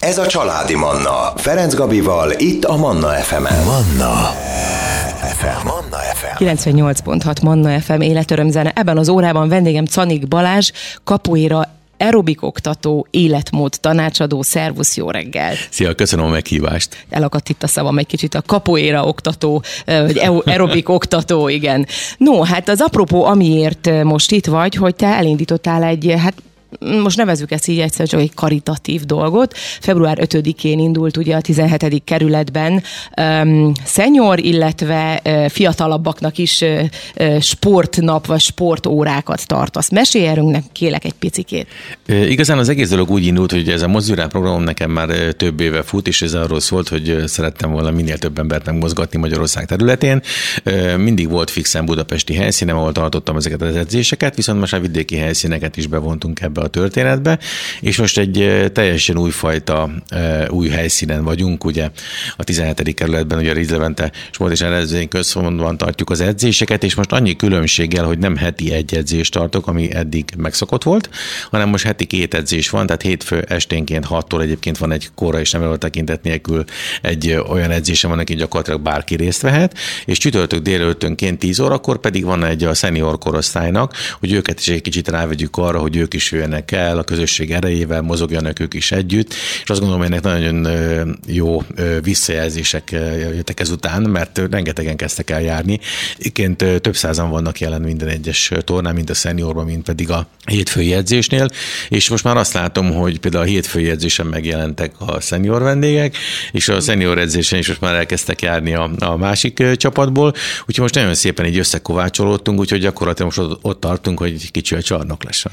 Ez a Családi Manna. Ferenc Gabival, itt a Manna FM-en. Manna FM. Manna FM. 98.6 Manna FM életörömzene. Ebben az órában vendégem Canik Balázs, kapuéra aerobik oktató, életmód tanácsadó, szervusz, jó reggel! Szia, köszönöm a meghívást. Elakadt itt a szavam egy kicsit, a kapoéra oktató, vagy aerobik oktató, igen. No, hát az apropó, amiért most itt vagy, hogy te elindítottál egy, hát most nevezük ezt így egyszer csak egy karitatív dolgot. Február 5-én indult ugye a 17. kerületben um, szenyor, illetve uh, fiatalabbaknak is uh, sportnap vagy sportórákat tartasz. Mesélj erről kélek egy picikét. Igazán az egész dolog úgy indult, hogy ez a mozdulás programom nekem már több éve fut, és ez arról szólt, hogy szerettem volna minél több embert megmozgatni Magyarország területén. Mindig volt fixen budapesti helyszínem, ahol tartottam ezeket az edzéseket, viszont most a vidéki helyszíneket is bevontunk ebbe ebbe a történetbe, és most egy teljesen újfajta új helyszínen vagyunk, ugye a 17. kerületben, ugye a Rizlevente Sport és Rendezvény Központban tartjuk az edzéseket, és most annyi különbséggel, hogy nem heti egy edzést tartok, ami eddig megszokott volt, hanem most heti két edzés van, tehát hétfő esténként hattól egyébként van egy kóra és nem tekintet nélkül egy olyan edzésem van, aki gyakorlatilag bárki részt vehet, és csütörtök délelőttönként 10 órakor pedig van egy a senior korosztálynak, hogy őket is egy kicsit rávegyük arra, hogy ők is jöjjenek jöjjenek el, a közösség erejével mozogjanak ők is együtt, és azt gondolom, hogy ennek nagyon jó visszajelzések jöttek ezután, mert rengetegen kezdtek el járni. Iként több százan vannak jelen minden egyes tornán, mint a szeniorban, mint pedig a hétfői edzésnél, és most már azt látom, hogy például a hétfői edzésen megjelentek a szenior vendégek, és a szenior edzésen is most már elkezdtek járni a, a másik csapatból, úgyhogy most nagyon szépen így összekovácsolódtunk, úgyhogy gyakorlatilag most ott, tartunk, hogy kicsi a csarnok lesz.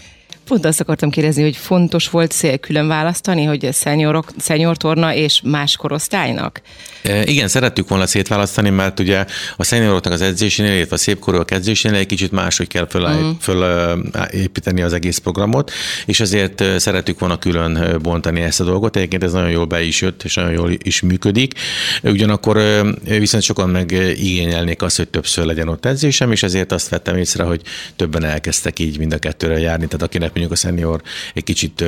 Pont azt akartam kérdezni, hogy fontos volt szél külön választani, hogy szenyorok, szenyortorna és más korosztálynak? E, igen, szerettük volna szétválasztani, mert ugye a szenioroknak az edzésénél, illetve a szépkorúak edzésénél egy kicsit máshogy kell fölépíteni föl, az egész programot, és ezért szerettük volna külön bontani ezt a dolgot. Egyébként ez nagyon jól be is jött, és nagyon jól is működik. Ugyanakkor viszont sokan meg igényelnék azt, hogy többször legyen ott edzésem, és ezért azt vettem észre, hogy többen elkezdtek így mind a kettőre járni. Tehát akinek mondjuk a senior egy kicsit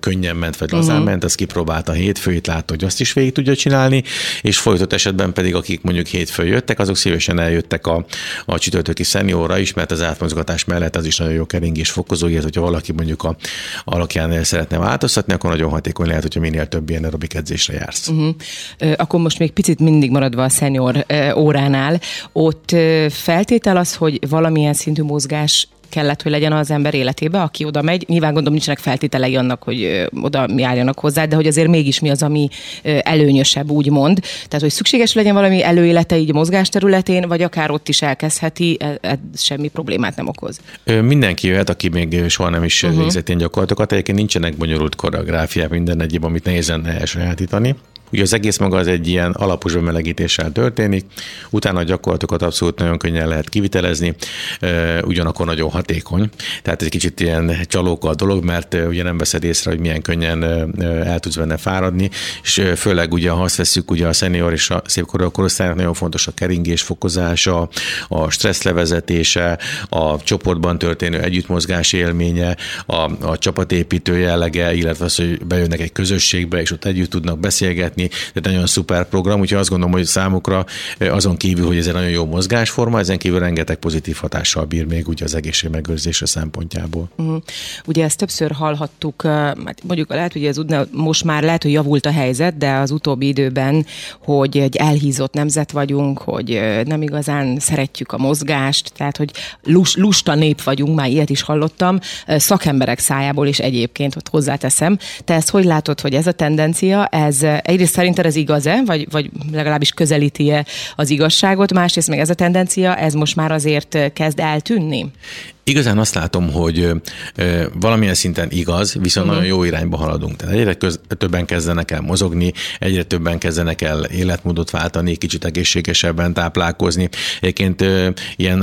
könnyen ment, vagy lazán uh-huh. ment, az kipróbálta a hétfőit, látta, hogy azt is végig tudja csinálni, és folytott esetben pedig, akik mondjuk hétfő jöttek, azok szívesen eljöttek a, a csütörtöki szeniorra is, mert az átmozgatás mellett az is nagyon jó keringés fokozó, illetve hogyha valaki mondjuk a alakján szeretne változtatni, akkor nagyon hatékony lehet, hogyha minél több ilyen aerobik edzésre jársz. Uh-huh. Akkor most még picit mindig maradva a szenior óránál, ott feltétel az, hogy valamilyen szintű mozgás kellett, hogy legyen az ember életébe, aki oda megy. Nyilván gondolom nincsenek feltételei annak, hogy oda járjanak hozzá, de hogy azért mégis mi az, ami előnyösebb, úgymond. Tehát, hogy szükséges legyen valami előélete így mozgás területén, vagy akár ott is elkezdheti, ez e, semmi problémát nem okoz. Mindenki jöhet, aki még soha nem is uh-huh. végzett ilyen gyakorlatokat. Egyébként nincsenek bonyolult koreográfiák minden egyéb, amit nehézen elsajátítani. Ugye az egész maga az egy ilyen alapos bemelegítéssel történik, utána a gyakorlatokat abszolút nagyon könnyen lehet kivitelezni, ugyanakkor nagyon hatékony. Tehát egy kicsit ilyen csalóka a dolog, mert ugye nem veszed észre, hogy milyen könnyen el tudsz benne fáradni, és főleg ugye, ha azt veszük, ugye a szenior és a szépkorú korosztálynak nagyon fontos a keringés fokozása, a stressz levezetése, a csoportban történő együttmozgás élménye, a, a csapatépítő jellege, illetve az, hogy bejönnek egy közösségbe, és ott együtt tudnak beszélgetni, látni, de nagyon szuper program, úgyhogy azt gondolom, hogy számukra azon kívül, hogy ez egy nagyon jó mozgásforma, ezen kívül rengeteg pozitív hatással bír még ugye az egészség megőrzése szempontjából. Uh-huh. Ugye ezt többször hallhattuk, hát mondjuk lehet, hogy ez most már lehet, hogy javult a helyzet, de az utóbbi időben, hogy egy elhízott nemzet vagyunk, hogy nem igazán szeretjük a mozgást, tehát hogy lust, lusta nép vagyunk, már ilyet is hallottam, szakemberek szájából is egyébként, ott hozzáteszem. Te ezt hogy látod, hogy ez a tendencia, ez egyrészt egyrészt szerinted ez igaz-e, vagy, vagy legalábbis közelíti-e az igazságot, másrészt meg ez a tendencia, ez most már azért kezd eltűnni? Igazán azt látom, hogy valamilyen szinten igaz, viszont uh-huh. nagyon jó irányba haladunk. Tehát egyre köz, többen kezdenek el mozogni, egyre többen kezdenek el életmódot váltani, kicsit egészségesebben táplálkozni. Egyébként ilyen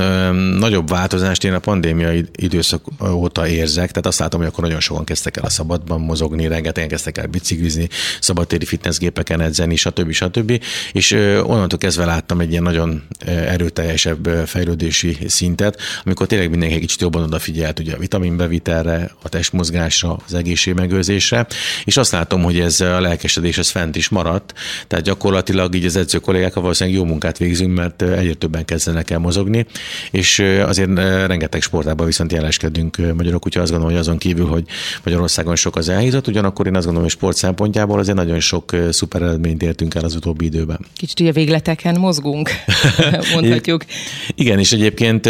nagyobb változást én a pandémia időszak óta érzek, tehát azt látom, hogy akkor nagyon sokan kezdtek el a szabadban mozogni, rengetegen kezdtek el biciklizni, szabadtéri fitnessgépeken edzeni, stb. stb. És onnantól kezdve láttam egy ilyen nagyon erőteljesebb fejlődési szintet, amikor tényleg mindenki egy kicsit jobban odafigyelt ugye a vitaminbevitelre, a testmozgásra, az egészségmegőrzésre, és azt látom, hogy ez a lelkesedés ez fent is maradt, tehát gyakorlatilag így az edző kollégákkal valószínűleg jó munkát végzünk, mert egyre többen kezdenek el mozogni, és azért rengeteg sportában viszont jeleskedünk magyarok, úgyhogy azt gondolom, hogy azon kívül, hogy Magyarországon sok az elhízott, ugyanakkor én azt gondolom, hogy sport szempontjából azért nagyon sok szuper eredményt értünk el az utóbbi időben. Kicsit ugye végleteken mozgunk, mondhatjuk. Igen, és egyébként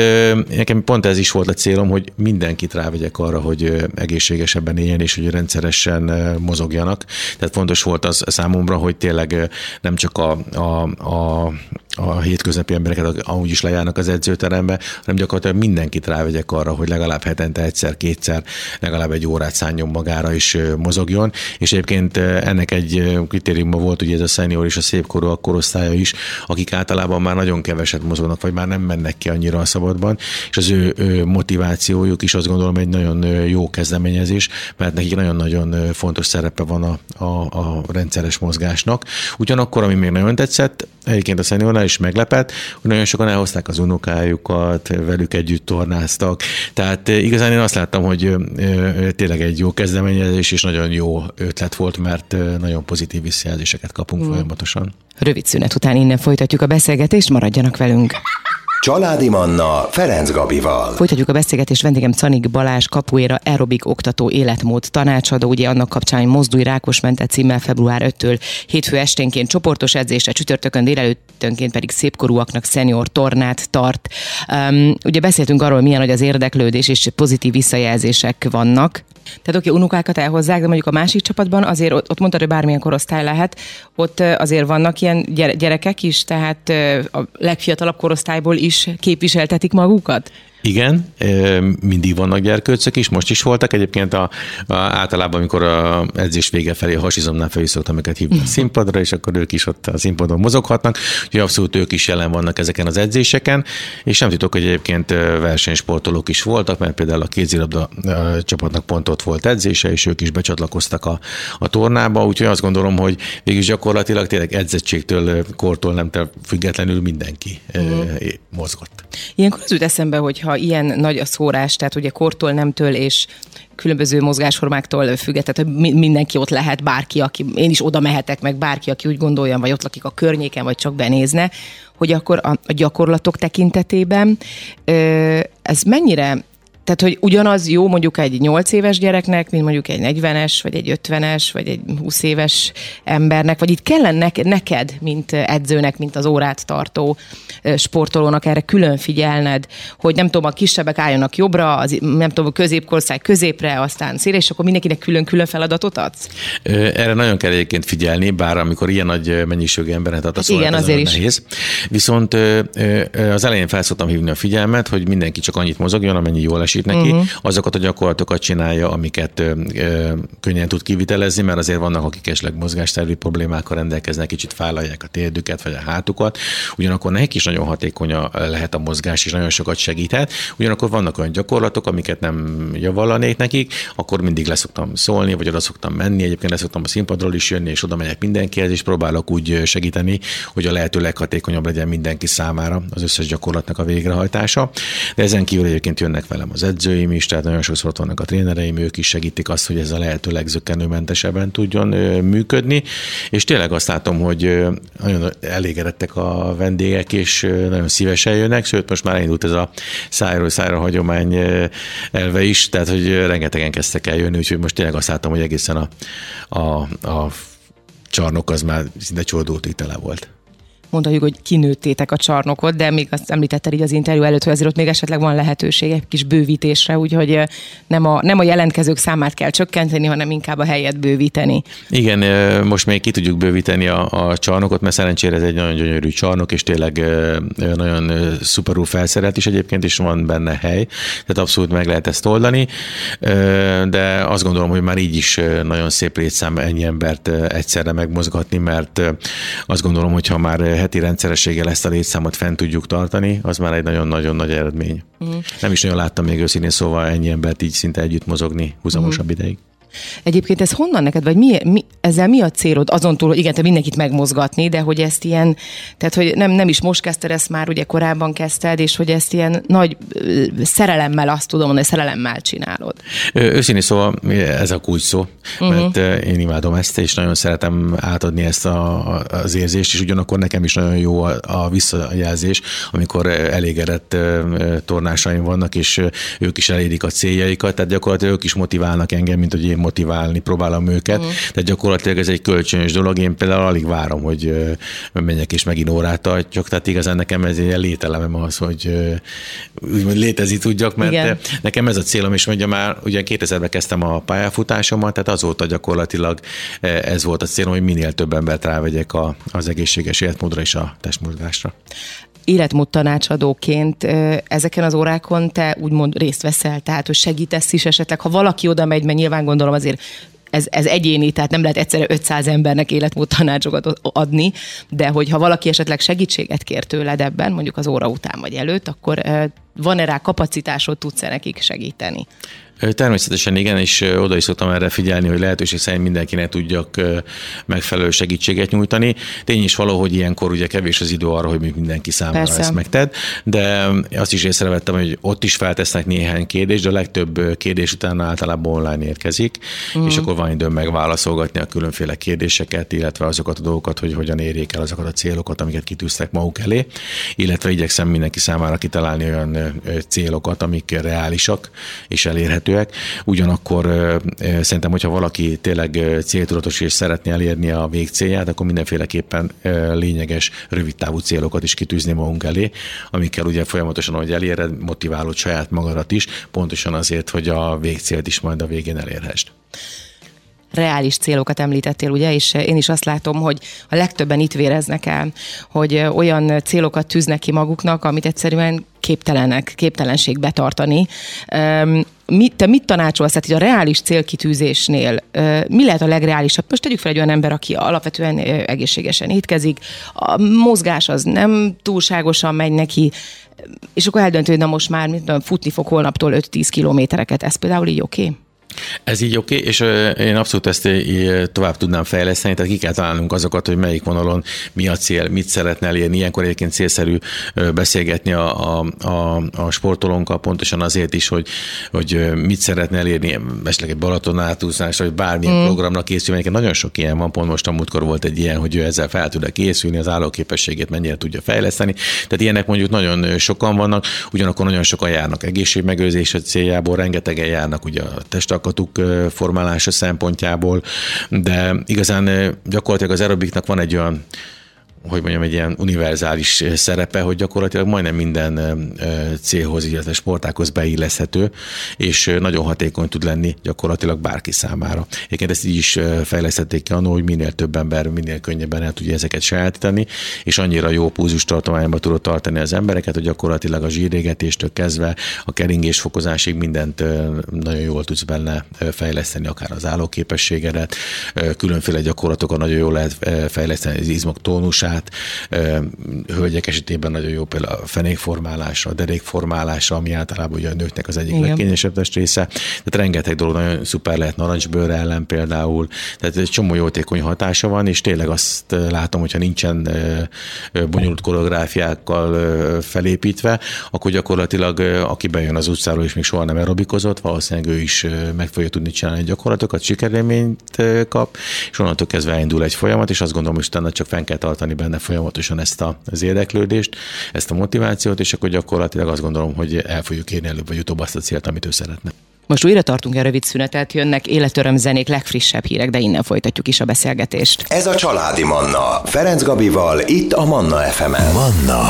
nekem pont ez is volt a célom, hogy mindenkit rávegyek arra, hogy egészségesebben éljen, és hogy rendszeresen mozogjanak. Tehát fontos volt az számomra, hogy tényleg nem csak a, a, a a hétköznapi embereket, amúgy is lejárnak az edzőterembe, hanem gyakorlatilag mindenkit rávegyek arra, hogy legalább hetente egyszer, kétszer, legalább egy órát szálljon magára és mozogjon. És egyébként ennek egy kritériuma volt, ugye ez a senior és a szépkorúak korosztálya is, akik általában már nagyon keveset mozognak, vagy már nem mennek ki annyira a szabadban, és az ő, ő motivációjuk is azt gondolom egy nagyon jó kezdeményezés, mert nekik nagyon-nagyon fontos szerepe van a, a, a rendszeres mozgásnak. Ugyanakkor, ami még nagyon tetszett, egyébként a szeniornál is meglepett, hogy nagyon sokan elhozták az unokájukat, velük együtt tornáztak. Tehát eh, igazán én azt láttam, hogy eh, eh, tényleg egy jó kezdeményezés, és nagyon jó ötlet volt, mert nagyon pozitív visszajelzéseket kapunk hmm. folyamatosan. Rövid szünet után innen folytatjuk a beszélgetést, maradjanak velünk. Családi Manna Ferenc Gabival. Folytatjuk a beszélgetést, vendégem Canik Balázs, kapuéra aerobik oktató életmód tanácsadó, ugye annak kapcsán, hogy Mozdulj Rákosmente címmel február 5-től hétfő esténként csoportos edzésre, csütörtökön délelőttönként pedig szépkorúaknak szenior tornát tart. Um, ugye beszéltünk arról, milyen nagy az érdeklődés és pozitív visszajelzések vannak. Tehát oké, unokákat elhozzák, de mondjuk a másik csapatban azért ott, ott mondtad, hogy bármilyen korosztály lehet, ott azért vannak ilyen gyerekek is, tehát a legfiatalabb korosztályból is képviseltetik magukat? Igen, mindig vannak gyerkőcök is, most is voltak. Egyébként a, a, általában, amikor a edzés vége felé a hasizomnál fel is szoktam őket hívni a színpadra, és akkor ők is ott a színpadon mozoghatnak. Úgyhogy abszolút ők is jelen vannak ezeken az edzéseken, és nem titok, hogy egyébként versenysportolók is voltak, mert például a kézilabda csapatnak pont ott volt edzése, és ők is becsatlakoztak a, a tornába, úgyhogy azt gondolom, hogy végülis gyakorlatilag tényleg edzettségtől, kortól nem függetlenül mindenki mm. mozgott. Ilyenkor az jut eszembe, hogy ilyen nagy a szórás, tehát ugye kortól, nemtől és különböző mozgásformáktól függet, tehát mindenki ott lehet, bárki, aki, én is oda mehetek, meg bárki, aki úgy gondolja, vagy ott lakik a környéken, vagy csak benézne, hogy akkor a, gyakorlatok tekintetében ez mennyire tehát, hogy ugyanaz jó mondjuk egy 8 éves gyereknek, mint mondjuk egy 40-es, vagy egy 50-es, vagy egy 20 éves embernek, vagy itt kellene neked, mint edzőnek, mint az órát tartó sportolónak erre külön figyelned, hogy nem tudom, a kisebbek álljanak jobbra, az, nem tudom, a középkország középre, aztán szélre, és akkor mindenkinek külön-külön feladatot adsz? Erre nagyon kell egyébként figyelni, bár amikor ilyen nagy mennyiségű emberet adsz, hát igen, azért is. Nehéz. Viszont az elején felszoktam hívni a figyelmet, hogy mindenki csak annyit mozogjon, amennyi jól esik esik neki, uh-huh. azokat a gyakorlatokat csinálja, amiket ö, ö, könnyen tud kivitelezni, mert azért vannak, akik esetleg mozgástervi problémákkal rendelkeznek, kicsit fálalják a térdüket vagy a hátukat, ugyanakkor nekik is nagyon hatékony lehet a mozgás, és nagyon sokat segíthet. Ugyanakkor vannak olyan gyakorlatok, amiket nem javallanék nekik, akkor mindig leszoktam szólni, vagy oda szoktam menni, egyébként leszoktam a színpadról is jönni, és oda megyek mindenkihez, és próbálok úgy segíteni, hogy a lehető leghatékonyabb legyen mindenki számára az összes gyakorlatnak a végrehajtása. De ezen kívül egyébként jönnek velem az edzőim is, tehát nagyon sokszor ott vannak a trénereim, ők is segítik azt, hogy ez a lehető legzökkenőmentesebben tudjon működni, és tényleg azt látom, hogy nagyon elégedettek a vendégek, és nagyon szívesen jönnek, sőt most már indult ez a szájról szájra hagyomány elve is, tehát hogy rengetegen kezdtek el jönni, úgyhogy most tényleg azt látom, hogy egészen a, a, a csarnok az már szinte csordultig tele volt mondhatjuk, hogy kinőttétek a csarnokot, de még azt említetted így az interjú előtt, hogy azért ott még esetleg van lehetőség egy kis bővítésre, úgyhogy nem a, nem a jelentkezők számát kell csökkenteni, hanem inkább a helyet bővíteni. Igen, most még ki tudjuk bővíteni a, a csarnokot, mert szerencsére ez egy nagyon gyönyörű csarnok, és tényleg nagyon szuperul felszerelt is egyébként, is van benne hely, tehát abszolút meg lehet ezt oldani, de azt gondolom, hogy már így is nagyon szép létszám ennyi embert egyszerre megmozgatni, mert azt gondolom, hogy ha már heti rendszerességgel ezt a létszámot fent tudjuk tartani, az már egy nagyon-nagyon nagy eredmény. Uh-huh. Nem is nagyon láttam még őszintén szóval ennyi embert így szinte együtt mozogni húzamosabb uh-huh. ideig. Egyébként ez honnan neked, vagy mi, mi, ezzel mi a célod? Azon túl, hogy igen, te mindenkit megmozgatni, de hogy ezt ilyen, tehát hogy nem, nem is most kezdted ezt már, ugye korábban kezdted, és hogy ezt ilyen nagy szerelemmel, azt tudom mondani, szerelemmel csinálod. Őszintén szóval ez a kulcs szó, uh-huh. mert én imádom ezt, és nagyon szeretem átadni ezt a, az érzést, és ugyanakkor nekem is nagyon jó a, a visszajelzés, amikor elégedett tornásaim vannak, és ők is elérik a céljaikat, tehát gyakorlatilag ők is motiválnak engem, mint hogy én motiválni próbálom őket. Uh-huh. Tehát gyakorlatilag ez egy kölcsönös dolog. Én például alig várom, hogy menjek és megint órát tartjak. Tehát igazán nekem ez egy lételemem az, hogy úgymond létezni tudjak, mert Igen. nekem ez a célom, és mondja már, ugye 2000-ben kezdtem a pályafutásomat, tehát azóta gyakorlatilag ez volt a célom, hogy minél több embert rávegyek a, az egészséges életmódra és a testmozgásra életmód tanácsadóként ezeken az órákon te úgymond részt veszel, tehát hogy segítesz is esetleg, ha valaki oda megy, mert nyilván gondolom azért ez, ez egyéni, tehát nem lehet egyszerre 500 embernek életmód tanácsokat adni, de hogyha valaki esetleg segítséget kér tőled ebben, mondjuk az óra után vagy előtt, akkor van-e rá kapacitásod, tudsz-e nekik segíteni? Természetesen igen, és oda is szoktam erre figyelni, hogy lehetőség szerint mindenkinek tudjak megfelelő segítséget nyújtani. Tény is való, hogy ilyenkor ugye kevés az idő arra, hogy mindenki számára Persze. ezt megted, de azt is észrevettem, hogy ott is feltesznek néhány kérdést, de a legtöbb kérdés után általában online érkezik, mm. és akkor van időm megválaszolgatni a különféle kérdéseket, illetve azokat a dolgokat, hogy hogyan érjék el azokat a célokat, amiket kitűztek maguk elé, illetve igyekszem mindenki számára kitalálni olyan célokat, amik reálisak és elérhetőek elérhetőek. Ugyanakkor szerintem, hogyha valaki tényleg céltudatos és szeretné elérni a végcélját, akkor mindenféleképpen lényeges, rövid távú célokat is kitűzni magunk elé, amikkel ugye folyamatosan, hogy eléred, motiválod saját magadat is, pontosan azért, hogy a végcélt is majd a végén elérhest reális célokat említettél, ugye, és én is azt látom, hogy a legtöbben itt véreznek el, hogy olyan célokat tűznek ki maguknak, amit egyszerűen képtelenek, képtelenség betartani. Mi, te mit tanácsolsz, tehát hogy a reális célkitűzésnél mi lehet a legreálisabb? Most tegyük fel egy olyan ember, aki alapvetően egészségesen étkezik, a mozgás az nem túlságosan megy neki, és akkor eldöntő, hogy na most már mit tudom, futni fog holnaptól 5-10 kilométereket. Ez például így oké? Okay? Ez így oké, okay, és én abszolút ezt tovább tudnám fejleszteni, tehát ki kell találnunk azokat, hogy melyik vonalon mi a cél, mit szeretne elérni. Ilyenkor egyébként célszerű beszélgetni a, a, a, a sportolónkkal pontosan azért is, hogy, hogy mit szeretne elérni, esetleg egy Balaton átúszás, vagy bármilyen mm. programnak készülni. Nagyon sok ilyen van, pont most a múltkor volt egy ilyen, hogy ő ezzel fel tud készülni, az állóképességét mennyire tudja fejleszteni. Tehát ilyenek mondjuk nagyon sokan vannak, ugyanakkor nagyon sokan járnak egészségmegőrzés céljából, rengetegen járnak ugye a testak alkatuk formálása szempontjából, de igazán gyakorlatilag az aerobiknak van egy olyan hogy mondjam, egy ilyen univerzális szerepe, hogy gyakorlatilag majdnem minden célhoz, illetve sportákhoz beilleszhető, és nagyon hatékony tud lenni gyakorlatilag bárki számára. Egyébként ezt így is fejlesztették ki annól, hogy minél több ember minél könnyebben el tudja ezeket sajátítani, és annyira jó púzus tartományban tudod tartani az embereket, hogy gyakorlatilag a zsírégetéstől kezdve a keringés fokozásig mindent nagyon jól tudsz benne fejleszteni, akár az állóképességedet, különféle gyakorlatokat nagyon jól lehet fejleszteni az izmok tónusát, tehát hölgyek esetében nagyon jó például a fenékformálása, a derékformálása, ami általában ugye a nőknek az egyik legkényesebb testrésze. Tehát rengeteg dolog nagyon szuper lehet narancsbőr ellen például. Tehát egy csomó jótékony hatása van, és tényleg azt látom, hogyha nincsen bonyolult koreográfiákkal felépítve, akkor gyakorlatilag aki bejön az utcáról és még soha nem aerobikozott, valószínűleg ő is meg fogja tudni csinálni gyakorlatokat, sikerélményt kap, és onnantól kezdve elindul egy folyamat, és azt gondolom, hogy utána csak fenn kell tartani benne folyamatosan ezt a, az érdeklődést, ezt a motivációt, és akkor gyakorlatilag azt gondolom, hogy el fogjuk érni előbb vagy utóbb azt a célt, amit ő szeretne. Most újra tartunk egy rövid szünetet, jönnek életöröm zenék, legfrissebb hírek, de innen folytatjuk is a beszélgetést. Ez a Családi Manna, Ferenc Gabival, itt a Manna FM-en. Manna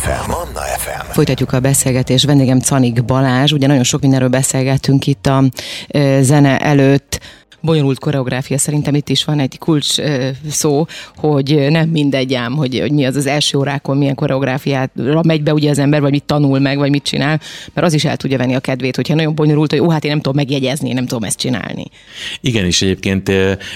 FM. Manna FM. Folytatjuk a beszélgetést. Vendégem Canik Balázs. Ugye nagyon sok mindenről beszélgettünk itt a zene előtt bonyolult koreográfia. Szerintem itt is van egy kulcs szó, hogy nem mindegy ám, hogy, hogy mi az az első órákon, milyen koreográfiát megy be ugye az ember, vagy mit tanul meg, vagy mit csinál, mert az is el tudja venni a kedvét, hogyha nagyon bonyolult, hogy ó, hát én nem tudom megjegyezni, nem tudom ezt csinálni. Igen, és egyébként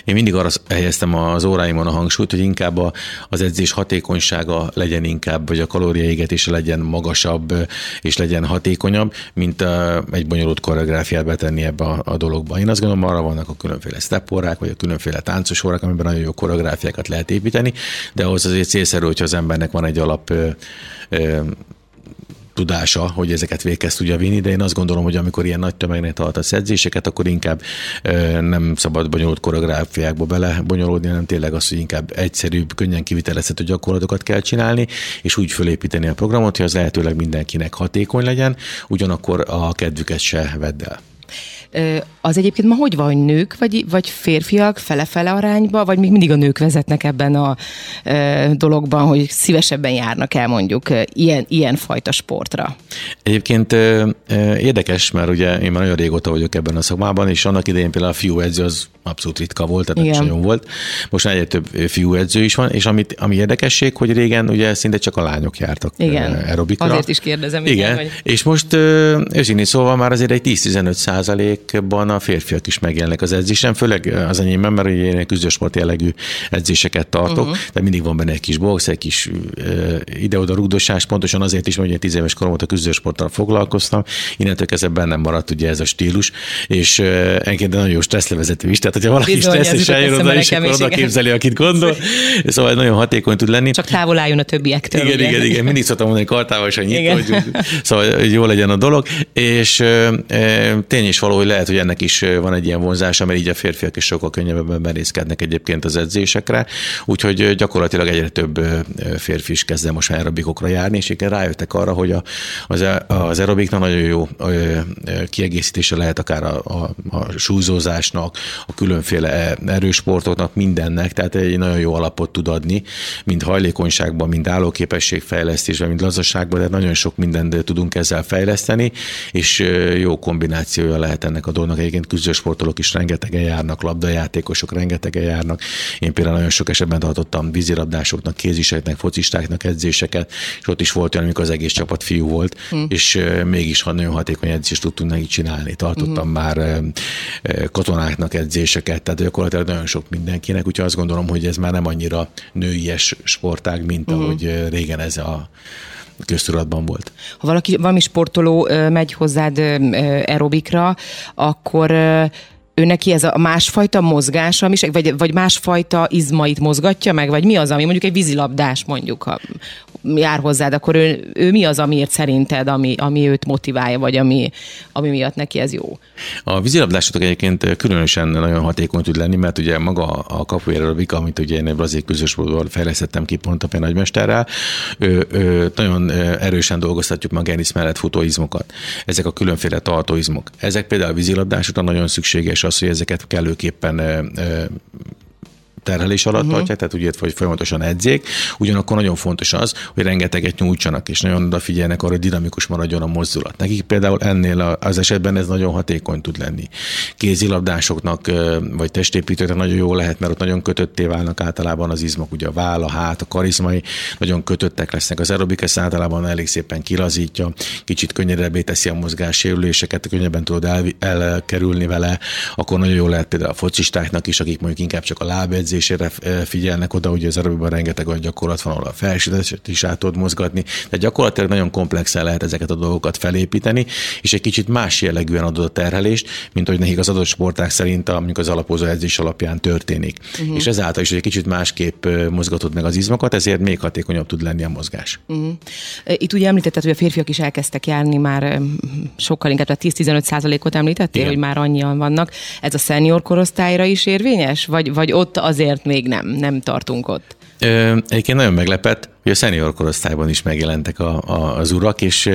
én mindig arra helyeztem az óráimon a hangsúlyt, hogy inkább az edzés hatékonysága legyen inkább, vagy a kalóriaégetése legyen magasabb, és legyen hatékonyabb, mint egy bonyolult koreográfiát betenni ebbe a, a dologba. Én azt gondolom, arra vannak a különféle step vagy a különféle táncos órák, amiben nagyon jó koreográfiákat lehet építeni, de ahhoz azért célszerű, hogyha az embernek van egy alap ö, ö, tudása, hogy ezeket végez tudja vinni, de én azt gondolom, hogy amikor ilyen nagy tömegnek tartasz edzéseket, akkor inkább ö, nem szabad bonyolult koreográfiákba bele bonyolódni, hanem tényleg az, hogy inkább egyszerűbb, könnyen kivitelezhető gyakorlatokat kell csinálni, és úgy fölépíteni a programot, hogy az lehetőleg mindenkinek hatékony legyen, ugyanakkor a kedvüket se vedd el. Az egyébként ma hogy van, hogy nők vagy, vagy férfiak fele-fele arányba, vagy még mindig a nők vezetnek ebben a dologban, hogy szívesebben járnak el mondjuk ilyen, ilyen fajta sportra? Egyébként érdekes, mert ugye én már nagyon régóta vagyok ebben a szakmában, és annak idején például a fiú edző az abszolút ritka volt, tehát Igen. nagyon volt. Most egyre több fiú edző is van, és amit, ami érdekesség, hogy régen ugye szinte csak a lányok jártak igen. aerobikra. Azért is kérdezem. Igen, igen. Hogy... és most őszintén szóval már azért egy 10-15 százalékban a férfiak is megjelennek az edzésen, főleg az enyémben, mert ugye én küzdősport jellegű edzéseket tartok, uh-huh. de mindig van benne egy kis box, egy kis ide-oda rugdosás, pontosan azért is, mert ugye 10 éves korom a küzdősporttal foglalkoztam, innentől kezdve bennem maradt ugye ez a stílus, és engem nagyon jó stresszlevezető is, tehát hogyha valaki stressz és eljön oda, és akkor oda képzeli, akit gondol, szóval nagyon hatékony tud lenni. Csak távol álljon a többiektől. Igen, ugye? igen, igen, mindig szoktam mondani, kartával nyitva, hogy, szóval hogy jó legyen a dolog, és e, tény is való, hogy lehet, hogy ennek is van egy ilyen vonzása, mert így a férfiak is sokkal könnyebben merészkednek egyébként az edzésekre, úgyhogy gyakorlatilag egyre több férfi is kezd most már aerobikokra járni, és igen, rájöttek arra, hogy az, e, az aerobiknak nagyon jó kiegészítése lehet akár a, a, a súlyzózásnak, a különféle erősportoknak, mindennek, tehát egy nagyon jó alapot tud adni, mind hajlékonyságban, mind állóképességfejlesztésben, mind lazasságban, de nagyon sok mindent tudunk ezzel fejleszteni, és jó kombinációja lehet ennek a dolognak. Egyébként küzdősportolók is rengetegen járnak, labdajátékosok rengetegen járnak. Én például nagyon sok esetben tartottam vízirabdásoknak, kéziseknek, focistáknak edzéseket, és ott is volt olyan, amikor az egész csapat fiú volt, hmm. és mégis ha nagyon hatékony edzést tudtunk neki csinálni. Tartottam hmm. már katonáknak edzéseket, tehát gyakorlatilag nagyon sok mindenkinek, úgyhogy azt gondolom, hogy ez már nem annyira nőies sportág, mint uh-huh. ahogy régen ez a köztudatban volt. Ha valaki, valami sportoló megy hozzád aerobikra, akkor ő neki ez a másfajta mozgás, ami, vagy, vagy másfajta izmait mozgatja meg, vagy mi az, ami mondjuk egy vízilabdás mondjuk, ha jár hozzád, akkor ő, ő mi az, amiért szerinted, ami, ami őt motiválja, vagy ami, ami miatt neki ez jó? A vízilabdásotok egyébként különösen nagyon hatékony tud lenni, mert ugye maga a kapuérobika, amit ugye én brazil közösből fejlesztettem ki pont a nagymesterrel, ő, ő, nagyon erősen dolgoztatjuk a mellett futóizmokat. Ezek a különféle tartóizmok. Ezek például vízilabdásokra nagyon szükséges az, hogy ezeket kellőképpen terhelés alatt uh-huh. tartják, tehát úgy ért, hogy folyamatosan edzék. Ugyanakkor nagyon fontos az, hogy rengeteget nyújtsanak, és nagyon odafigyelnek arra, hogy dinamikus maradjon a mozdulat. Nekik például ennél az esetben ez nagyon hatékony tud lenni. Kézilabdásoknak vagy testépítőknek nagyon jó lehet, mert ott nagyon kötötté válnak általában az izmok, ugye a váll, a hát, a karizmai nagyon kötöttek lesznek. Az aerobik ezt általában elég szépen kilazítja, kicsit könnyedebbé teszi a mozgás sérüléseket, könnyebben tudod el, elkerülni vele, akkor nagyon jó lehet például a focistáknak is, akik mondjuk inkább csak a lábedzés edzésére figyelnek oda, ugye az aerobiban rengeteg olyan gyakorlat van, ahol a felsőt is át tudod mozgatni, de gyakorlatilag nagyon komplexen lehet ezeket a dolgokat felépíteni, és egy kicsit más jellegűen adod a terhelést, mint hogy nekik az adott sporták szerint, amik az alapozó edzés alapján történik. Uh-huh. És ezáltal is egy kicsit másképp mozgatod meg az izmokat, ezért még hatékonyabb tud lenni a mozgás. Uh-huh. Itt ugye említetted, hogy a férfiak is elkezdtek járni már sokkal inkább, tehát 10-15 százalékot említettél, Igen. hogy már annyian vannak. Ez a senior korosztályra is érvényes? Vagy, vagy ott azért azért még nem, nem tartunk ott. Ö, egyébként nagyon meglepett, hogy a szenior korosztályban is megjelentek a, a, az urak, és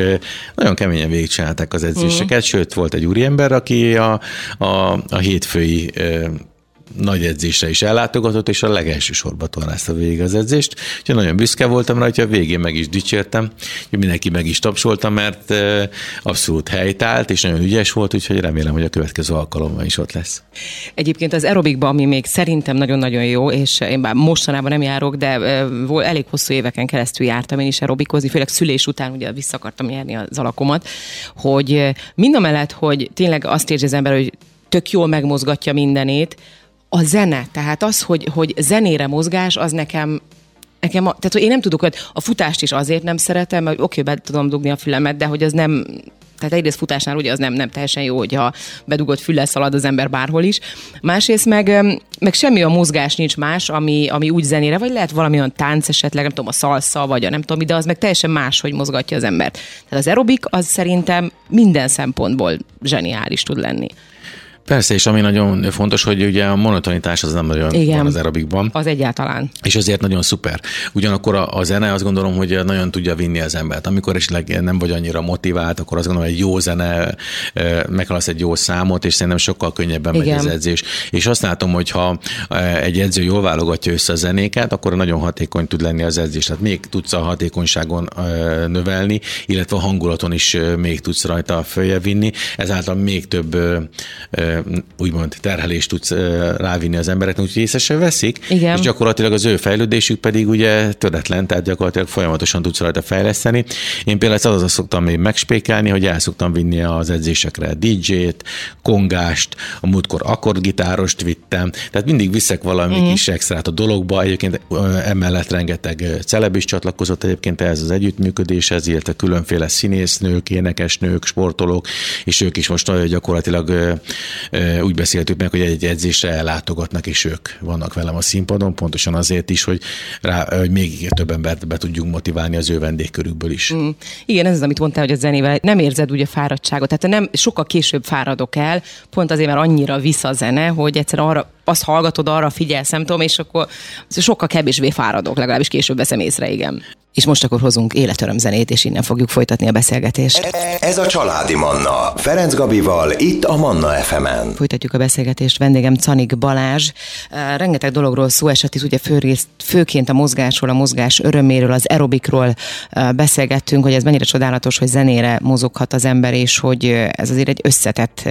nagyon keményen végigcsinálták az edzéseket, uh-huh. sőt volt egy úriember, aki a, a, a hétfői nagy edzésre is ellátogatott, és a legelső sorba tornázta végig az edzést. Úgyhogy nagyon büszke voltam rá, hogy a végén meg is dicsértem, hogy mindenki meg is tapsolta, mert abszolút helytált, és nagyon ügyes volt, úgyhogy remélem, hogy a következő alkalommal is ott lesz. Egyébként az aerobikban, ami még szerintem nagyon-nagyon jó, és én bár mostanában nem járok, de elég hosszú éveken keresztül jártam én is aerobikozni, főleg szülés után ugye vissza akartam járni az alakomat, hogy mind a mellett, hogy tényleg azt érzi az ember, hogy tök jól megmozgatja mindenét, a zene, tehát az, hogy, hogy zenére mozgás, az nekem Nekem, a, tehát hogy én nem tudok, hogy a futást is azért nem szeretem, mert oké, be tudom dugni a fülemet, de hogy az nem, tehát egyrészt futásnál ugye az nem, nem teljesen jó, hogyha bedugott füllel szalad az ember bárhol is. Másrészt meg, meg semmi a mozgás nincs más, ami, ami úgy zenére, vagy lehet valami olyan tánc esetleg, nem tudom, a szalsza, vagy a nem tudom, de az meg teljesen más, hogy mozgatja az embert. Tehát az aerobik az szerintem minden szempontból zseniális tud lenni. Persze, és ami nagyon fontos, hogy ugye a monotonitás az nem nagyon Igen, van az aerobikban. Az egyáltalán. És azért nagyon szuper. Ugyanakkor a, a zene azt gondolom, hogy nagyon tudja vinni az embert. Amikor esetleg nem vagy annyira motivált, akkor azt gondolom, hogy egy jó zene meghallasz egy jó számot, és szerintem sokkal könnyebben Igen. megy az edzés. És azt látom, hogy ha egy edző jól válogatja össze a zenéket, akkor nagyon hatékony tud lenni az edzés. Tehát még tudsz a hatékonyságon növelni, illetve a hangulaton is még tudsz rajta följebb vinni. Ezáltal még több úgymond terhelést tudsz rávinni az embereknek, úgyhogy észre se veszik, Igen. és gyakorlatilag az ő fejlődésük pedig ugye töretlen, tehát gyakorlatilag folyamatosan tudsz rajta fejleszteni. Én például az azt szoktam még megspékelni, hogy el szoktam vinni az edzésekre DJ-t, kongást, a múltkor akkordgitárost vittem, tehát mindig viszek valami mm. kis extrát a dologba, egyébként emellett rengeteg celeb is csatlakozott egyébként ehhez az együttműködéshez, illetve különféle színésznők, énekesnők, sportolók, és ők is most gyakorlatilag úgy beszéltük meg, hogy egy edzésre ellátogatnak, és ők vannak velem a színpadon, pontosan azért is, hogy, rá, hogy még több embert be tudjunk motiválni az ő vendégkörükből is. Mm. Igen, ez az, amit mondtál, hogy a zenével nem érzed úgy a fáradtságot, tehát nem sokkal később fáradok el, pont azért, mert annyira visz a zene, hogy egyszerűen arra azt hallgatod, arra figyelsz, nem tudom, és akkor sokkal kevésbé fáradok, legalábbis később veszem észre, igen. És most akkor hozunk életörömzenét, és innen fogjuk folytatni a beszélgetést. Ez a Családi Manna. Ferenc Gabival, itt a Manna FM-en. Folytatjuk a beszélgetést. Vendégem Canik Balázs. Rengeteg dologról szó esett itt, ugye főrészt, főként a mozgásról, a mozgás öröméről, az aerobikról beszélgettünk, hogy ez mennyire csodálatos, hogy zenére mozoghat az ember, és hogy ez azért egy összetett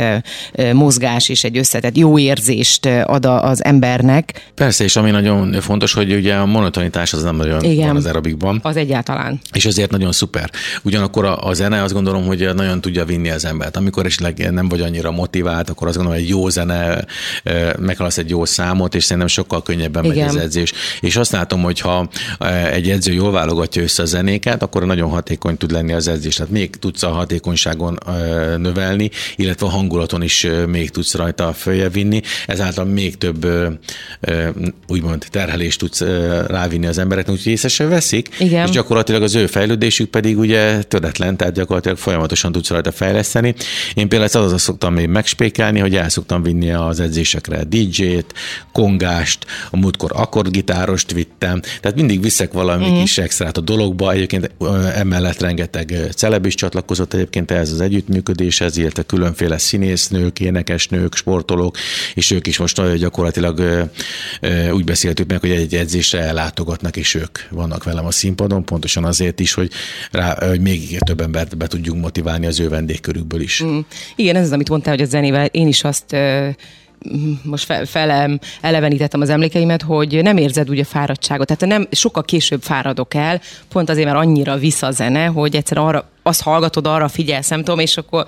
mozgás és egy összetett jó érzést ad az embernek. Persze, és ami nagyon fontos, hogy ugye a monotonitás az nem nagyon Igen. van az aerobikban. Az egyáltalán. És azért nagyon szuper. Ugyanakkor a, a zene azt gondolom, hogy nagyon tudja vinni az embert. Amikor esetleg nem vagy annyira motivált, akkor azt gondolom, hogy egy jó zene, meghallasz egy jó számot, és szerintem sokkal könnyebben Igen. megy az edzés. És azt látom, hogy ha egy edző jól válogatja össze a zenéket, akkor nagyon hatékony tud lenni az edzés. Tehát még tudsz a hatékonyságon növelni, illetve a hangulaton is még tudsz rajta följebb vinni, ezáltal még több úgymond terhelést tudsz rávinni az embereknek, úgyhogy észre se veszik, Igen. És gyakorlatilag az ő fejlődésük pedig ugye töretlen, tehát gyakorlatilag folyamatosan tudsz rajta fejleszteni. Én például az azt szoktam még megspékelni, hogy el szoktam vinni az edzésekre DJ-t, kongást, a múltkor akkordgitárost vittem, tehát mindig viszek valami mm. kis extrát a dologba, egyébként emellett rengeteg celeb is csatlakozott egyébként ehhez az együttműködéshez, illetve különféle színésznők, énekesnők, sportolók, és ők is most gyakorlatilag úgy beszéltük meg, hogy egy edzésre ellátogatnak, és ők vannak velem a színpadon, pontosan azért is, hogy, rá, hogy még több embert be tudjunk motiválni az ő vendégkörükből is. Mm. Igen, ez az, amit mondtál, hogy a zenével én is azt most fel, felem, elevenítettem az emlékeimet, hogy nem érzed úgy a fáradtságot. Tehát nem sokkal később fáradok el, pont azért, mert annyira visz a hogy egyszerűen arra azt hallgatod, arra figyelsz, nem tudom, és akkor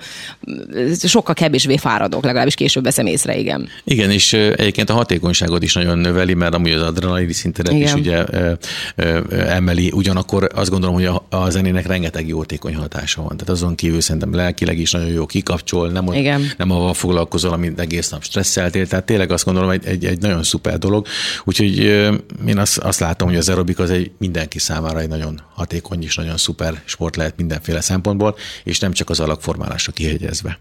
sokkal kevésbé fáradok, legalábbis később veszem észre, igen. Igen, és egyébként a hatékonyságot is nagyon növeli, mert amúgy az adrenalin szintet is ugye emeli, ugyanakkor azt gondolom, hogy a, a zenének rengeteg jótékony hatása van. Tehát azon kívül szerintem lelkileg is nagyon jó kikapcsol, nem, igen. nem avval foglalkozol, amit egész nap stresszeltél, tehát tényleg azt gondolom, egy, egy, egy nagyon szuper dolog. Úgyhogy én azt, azt látom, hogy az aerobik az egy mindenki számára egy nagyon hatékony és nagyon szuper sport lehet mindenféle szempontból, és nem csak az alakformálásra kihegyezve.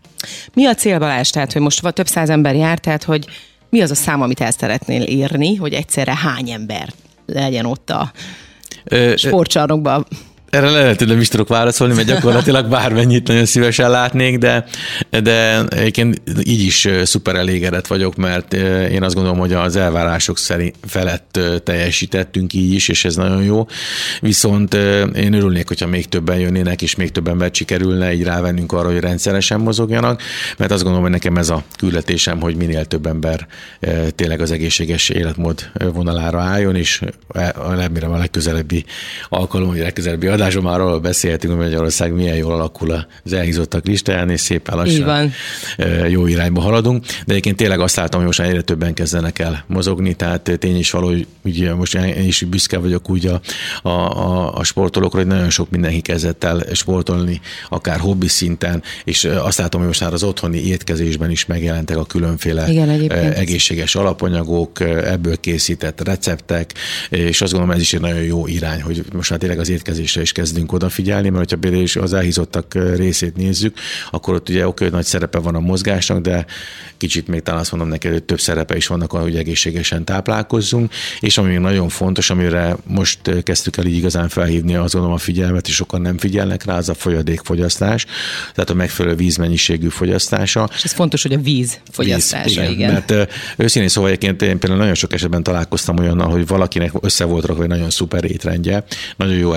Mi a cél Balázs? Tehát, hogy most több száz ember jár, tehát, hogy mi az a szám, amit el szeretnél írni, hogy egyszerre hány ember legyen ott a sportcsarnokban? Erre lehet, hogy nem is tudok válaszolni, mert gyakorlatilag bármennyit nagyon szívesen látnék, de, de egyébként így is szuper elégedett vagyok, mert én azt gondolom, hogy az elvárások szerint felett teljesítettünk így is, és ez nagyon jó. Viszont én örülnék, hogyha még többen jönnének, és még többen sikerülne így rávennünk arra, hogy rendszeresen mozogjanak, mert azt gondolom, hogy nekem ez a küldetésem, hogy minél több ember tényleg az egészséges életmód vonalára álljon, és remélem a legközelebbi alkalom, vagy a legközelebbi adásom már arról beszélhetünk, hogy Magyarország milyen jól alakul az elhízottak listáján, és szépen lassan jó irányba haladunk. De egyébként tényleg azt látom, hogy most egyre többen kezdenek el mozogni, tehát tény is való, hogy ugye most én is büszke vagyok úgy a, a, a, a sportolókra, hogy nagyon sok mindenki kezdett el sportolni, akár hobbi szinten, és azt látom, hogy most már az otthoni étkezésben is megjelentek a különféle Igen, egészséges alapanyagok, ebből készített receptek, és azt gondolom, ez is egy nagyon jó irány, hogy most már tényleg az étkezésre is kezdünk odafigyelni, mert hogyha például is az elhízottak részét nézzük, akkor ott ugye oké, nagy szerepe van a mozgásnak, de kicsit még talán azt mondom neked, hogy több szerepe is vannak, hogy egészségesen táplálkozzunk, és ami még nagyon fontos, amire most kezdtük el így igazán felhívni azon a figyelmet, és sokan nem figyelnek rá, az a folyadékfogyasztás, tehát a megfelelő vízmennyiségű fogyasztása. És ez fontos, hogy a víz fogyasztása, víz, igen. igen. Mert őszintén szóval egyébként én például nagyon sok esetben találkoztam olyannal, hogy valakinek össze volt rakva egy nagyon szuper étrendje, nagyon jó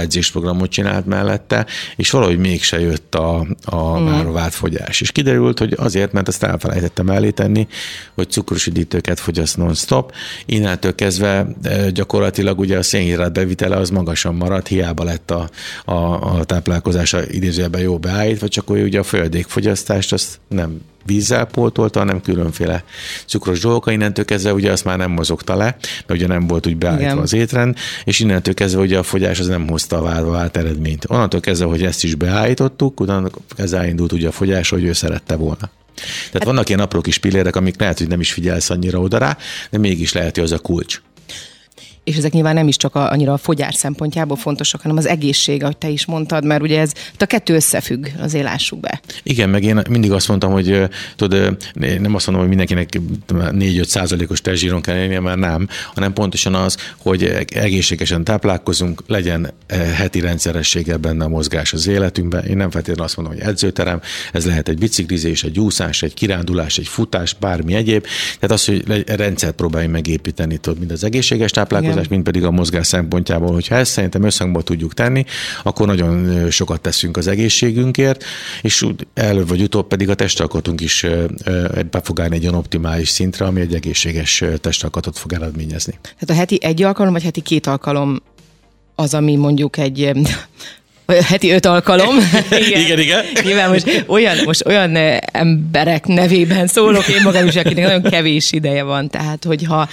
edzésprogramot csinált mellette, és valahogy mégse jött a, a mm. várt fogyás. És kiderült, hogy azért, mert azt elfelejtettem tenni, hogy cukrosüdítőket fogyaszt non-stop. Innentől kezdve gyakorlatilag ugye a szénhidrát bevitele az magasan maradt, hiába lett a, a, a táplálkozása idézőjelben jó beállítva, csak hogy ugye a folyadékfogyasztást azt nem vízzel pótolta, hanem különféle cukros dolgok. Innentől kezdve ugye azt már nem mozogta le, mert ugye nem volt úgy beállítva Igen. az étrend, és innentől kezdve ugye a fogyás az nem hozta a várva vált eredményt. Onnantól kezdve, hogy ezt is beállítottuk, utána ez elindult ugye a fogyás, hogy ő szerette volna. Tehát hát, vannak ilyen apró kis pillérek, amik lehet, hogy nem is figyelsz annyira oda rá, de mégis lehet, hogy az a kulcs és ezek nyilván nem is csak a, annyira a fogyás szempontjából fontosak, hanem az egészség, ahogy te is mondtad, mert ugye ez a kettő összefügg, az lássuk be. Igen, meg én mindig azt mondtam, hogy tudod, nem azt mondom, hogy mindenkinek 4-5 százalékos testzsíron kell élnie, mert nem, hanem pontosan az, hogy egészségesen táplálkozunk, legyen heti rendszerességgel benne a mozgás az életünkben. Én nem feltétlenül azt mondom, hogy edzőterem, ez lehet egy biciklizés, egy úszás, egy kirándulás, egy futás, bármi egyéb. Tehát az, hogy rendszert próbáljunk megépíteni, tudod, mind az egészséges táplálkozás, táplálkozás, mint pedig a mozgás szempontjából. Hogyha ezt szerintem összhangban tudjuk tenni, akkor nagyon sokat teszünk az egészségünkért, és előbb vagy utóbb pedig a testalkatunk is be fog állni egy olyan optimális szintre, ami egy egészséges testalkatot fog eredményezni. Tehát a heti egy alkalom, vagy heti két alkalom az, ami mondjuk egy heti öt alkalom. igen, igen. igen. Nyilván most olyan, most olyan emberek nevében szólok, én magam is, akinek nagyon kevés ideje van. Tehát, hogyha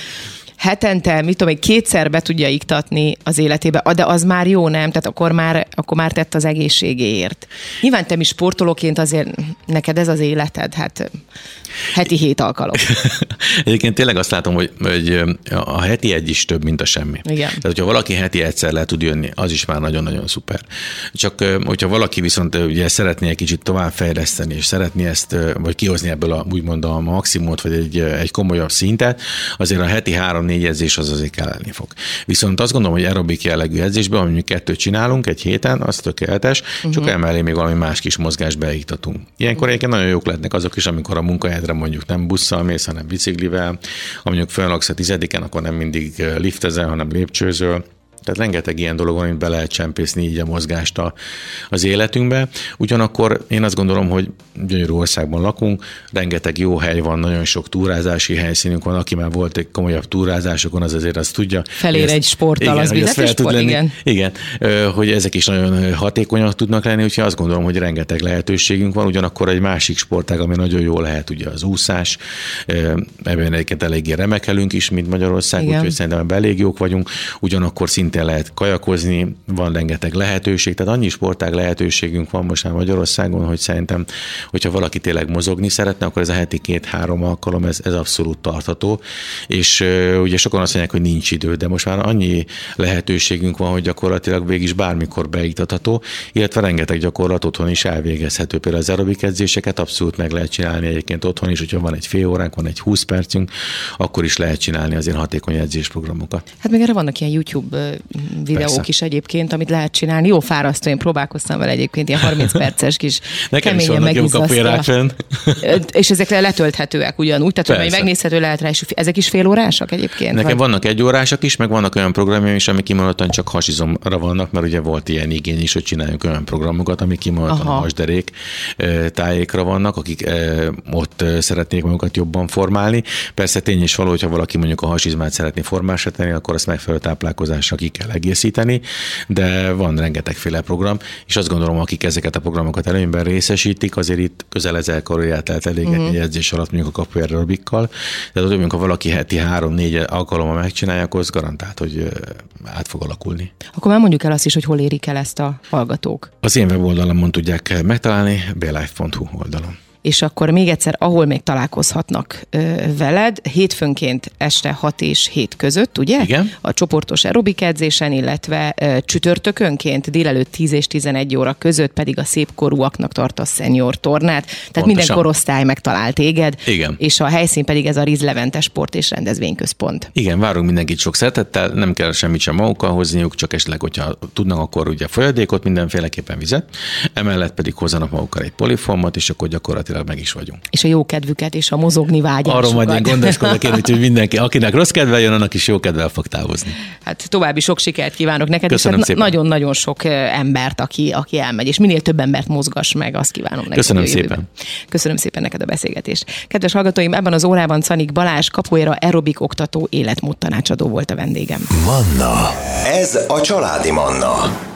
hetente, mit tudom, kétszer be tudja iktatni az életébe, de az már jó, nem? Tehát akkor már, akkor már tett az egészségéért. Nyilván te is sportolóként azért neked ez az életed, hát heti hét alkalom. Egyébként tényleg azt látom, hogy, hogy a heti egy is több, mint a semmi. Igen. Tehát, hogyha valaki heti egyszer le tud jönni, az is már nagyon-nagyon szuper. Csak, hogyha valaki viszont ugye szeretné egy kicsit tovább fejleszteni, és szeretné ezt, vagy kihozni ebből a, úgymond a maximumot, vagy egy, egy komolyabb szintet, azért a heti három négy edzés az azért kelleni fog. Viszont azt gondolom, hogy aerobik jellegű edzésben, ami kettőt csinálunk egy héten, az tökéletes, uh-huh. csak emellé még valami más kis mozgás beiktatunk. Ilyenkor egyébként nagyon jók lehetnek azok is, amikor a munkahelyedre mondjuk nem busszal mész, hanem biciklivel, mondjuk fölnaksz a tizediken, akkor nem mindig liftezel, hanem lépcsőzöl tehát rengeteg ilyen dolog van, amit be lehet csempészni így a mozgást a, az életünkbe. Ugyanakkor én azt gondolom, hogy gyönyörű országban lakunk, rengeteg jó hely van, nagyon sok túrázási helyszínünk van, aki már volt egy komolyabb túrázásokon, az azért azt tudja. Felér egy sporttal, igen, az biztos fel tud lenni, igen. Igen, hogy ezek is nagyon hatékonyak tudnak lenni, úgyhogy azt gondolom, hogy rengeteg lehetőségünk van, ugyanakkor egy másik sportág, ami nagyon jó lehet, ugye az úszás, ebben egyébként eléggé remekelünk is, mint Magyarország, igen. úgyhogy szerintem elég jók vagyunk, ugyanakkor szintén szintén lehet kajakozni, van rengeteg lehetőség, tehát annyi sportág lehetőségünk van most már Magyarországon, hogy szerintem, hogyha valaki tényleg mozogni szeretne, akkor ez a heti két-három alkalom, ez, ez abszolút tartható. És ugye sokan azt mondják, hogy nincs idő, de most már annyi lehetőségünk van, hogy gyakorlatilag végig is bármikor beiktatható, illetve rengeteg gyakorlat otthon is elvégezhető. Például az aerobik edzéseket abszolút meg lehet csinálni egyébként otthon is, hogyha van egy fél óránk, van egy 20 percünk, akkor is lehet csinálni azért hatékony edzésprogramokat. Hát meg erre vannak ilyen YouTube videók Persze. is egyébként, amit lehet csinálni. Jó fárasztó, én próbálkoztam vele egyébként, ilyen 30 perces kis Nekem keményen megizzasztva. És ezek letölthetőek ugyanúgy, tehát hogy Persze. megnézhető lehet rá, és ezek is fél órásak egyébként? Nekem vagy? vannak egy órásak is, meg vannak olyan programjaim is, amik kimondottan csak hasizomra vannak, mert ugye volt ilyen igény is, hogy csináljunk olyan programokat, amik kimondottan Aha. a hasderék tájékra vannak, akik ott szeretnék magukat jobban formálni. Persze tény is való, hogyha valaki mondjuk a hasizmát szeretné formásra tenni, akkor azt megfelelő táplálkozásra ki kell egészíteni, de van rengetegféle program, és azt gondolom, akik ezeket a programokat előnyben részesítik, azért itt közel ezer kalóriát lehet elégetni uh-huh. egy edzés alatt mondjuk a kapuer aerobikkal. Tehát ott mondjuk, ha valaki heti három-négy alkalommal megcsinálja, akkor az garantált, hogy át fog alakulni. Akkor már mondjuk el azt is, hogy hol érik el ezt a hallgatók. Az én weboldalamon tudják megtalálni, blife.hu oldalon. És akkor még egyszer, ahol még találkozhatnak veled, hétfőnként este 6 és 7 között, ugye? Igen. A csoportos aerobik edzésen, illetve csütörtökönként délelőtt 10 és 11 óra között pedig a szépkorúaknak tart a senior tornát. Tehát Pontosan. minden korosztály megtalál téged. Igen. És a helyszín pedig ez a Riz Levente Sport és Rendezvényközpont. Igen, várunk mindenkit sok szeretettel, nem kell semmit sem magukkal hozniuk, csak esetleg, hogyha tudnak, akkor ugye folyadékot, mindenféleképpen vizet, emellett pedig hozzanak magukkal egy poliformot, és akkor gyakorlatilag meg is vagyunk. És a jó kedvüket és a mozogni vágyásukat. Arról majd én gondoskodok én, úgyhogy mindenki, akinek rossz kedve jön, annak is jó kedvel fog távozni. Hát további sok sikert kívánok neked, Köszönöm és hát nagyon-nagyon sok ö, embert, aki, aki elmegy, és minél több embert mozgass meg, azt kívánom neked. Köszönöm szépen. Köszönöm szépen neked a beszélgetést. Kedves hallgatóim, ebben az órában Canik Balázs, kapoéra aerobik oktató, életmód tanácsadó volt a vendégem. Manna. Ez a Családi Manna.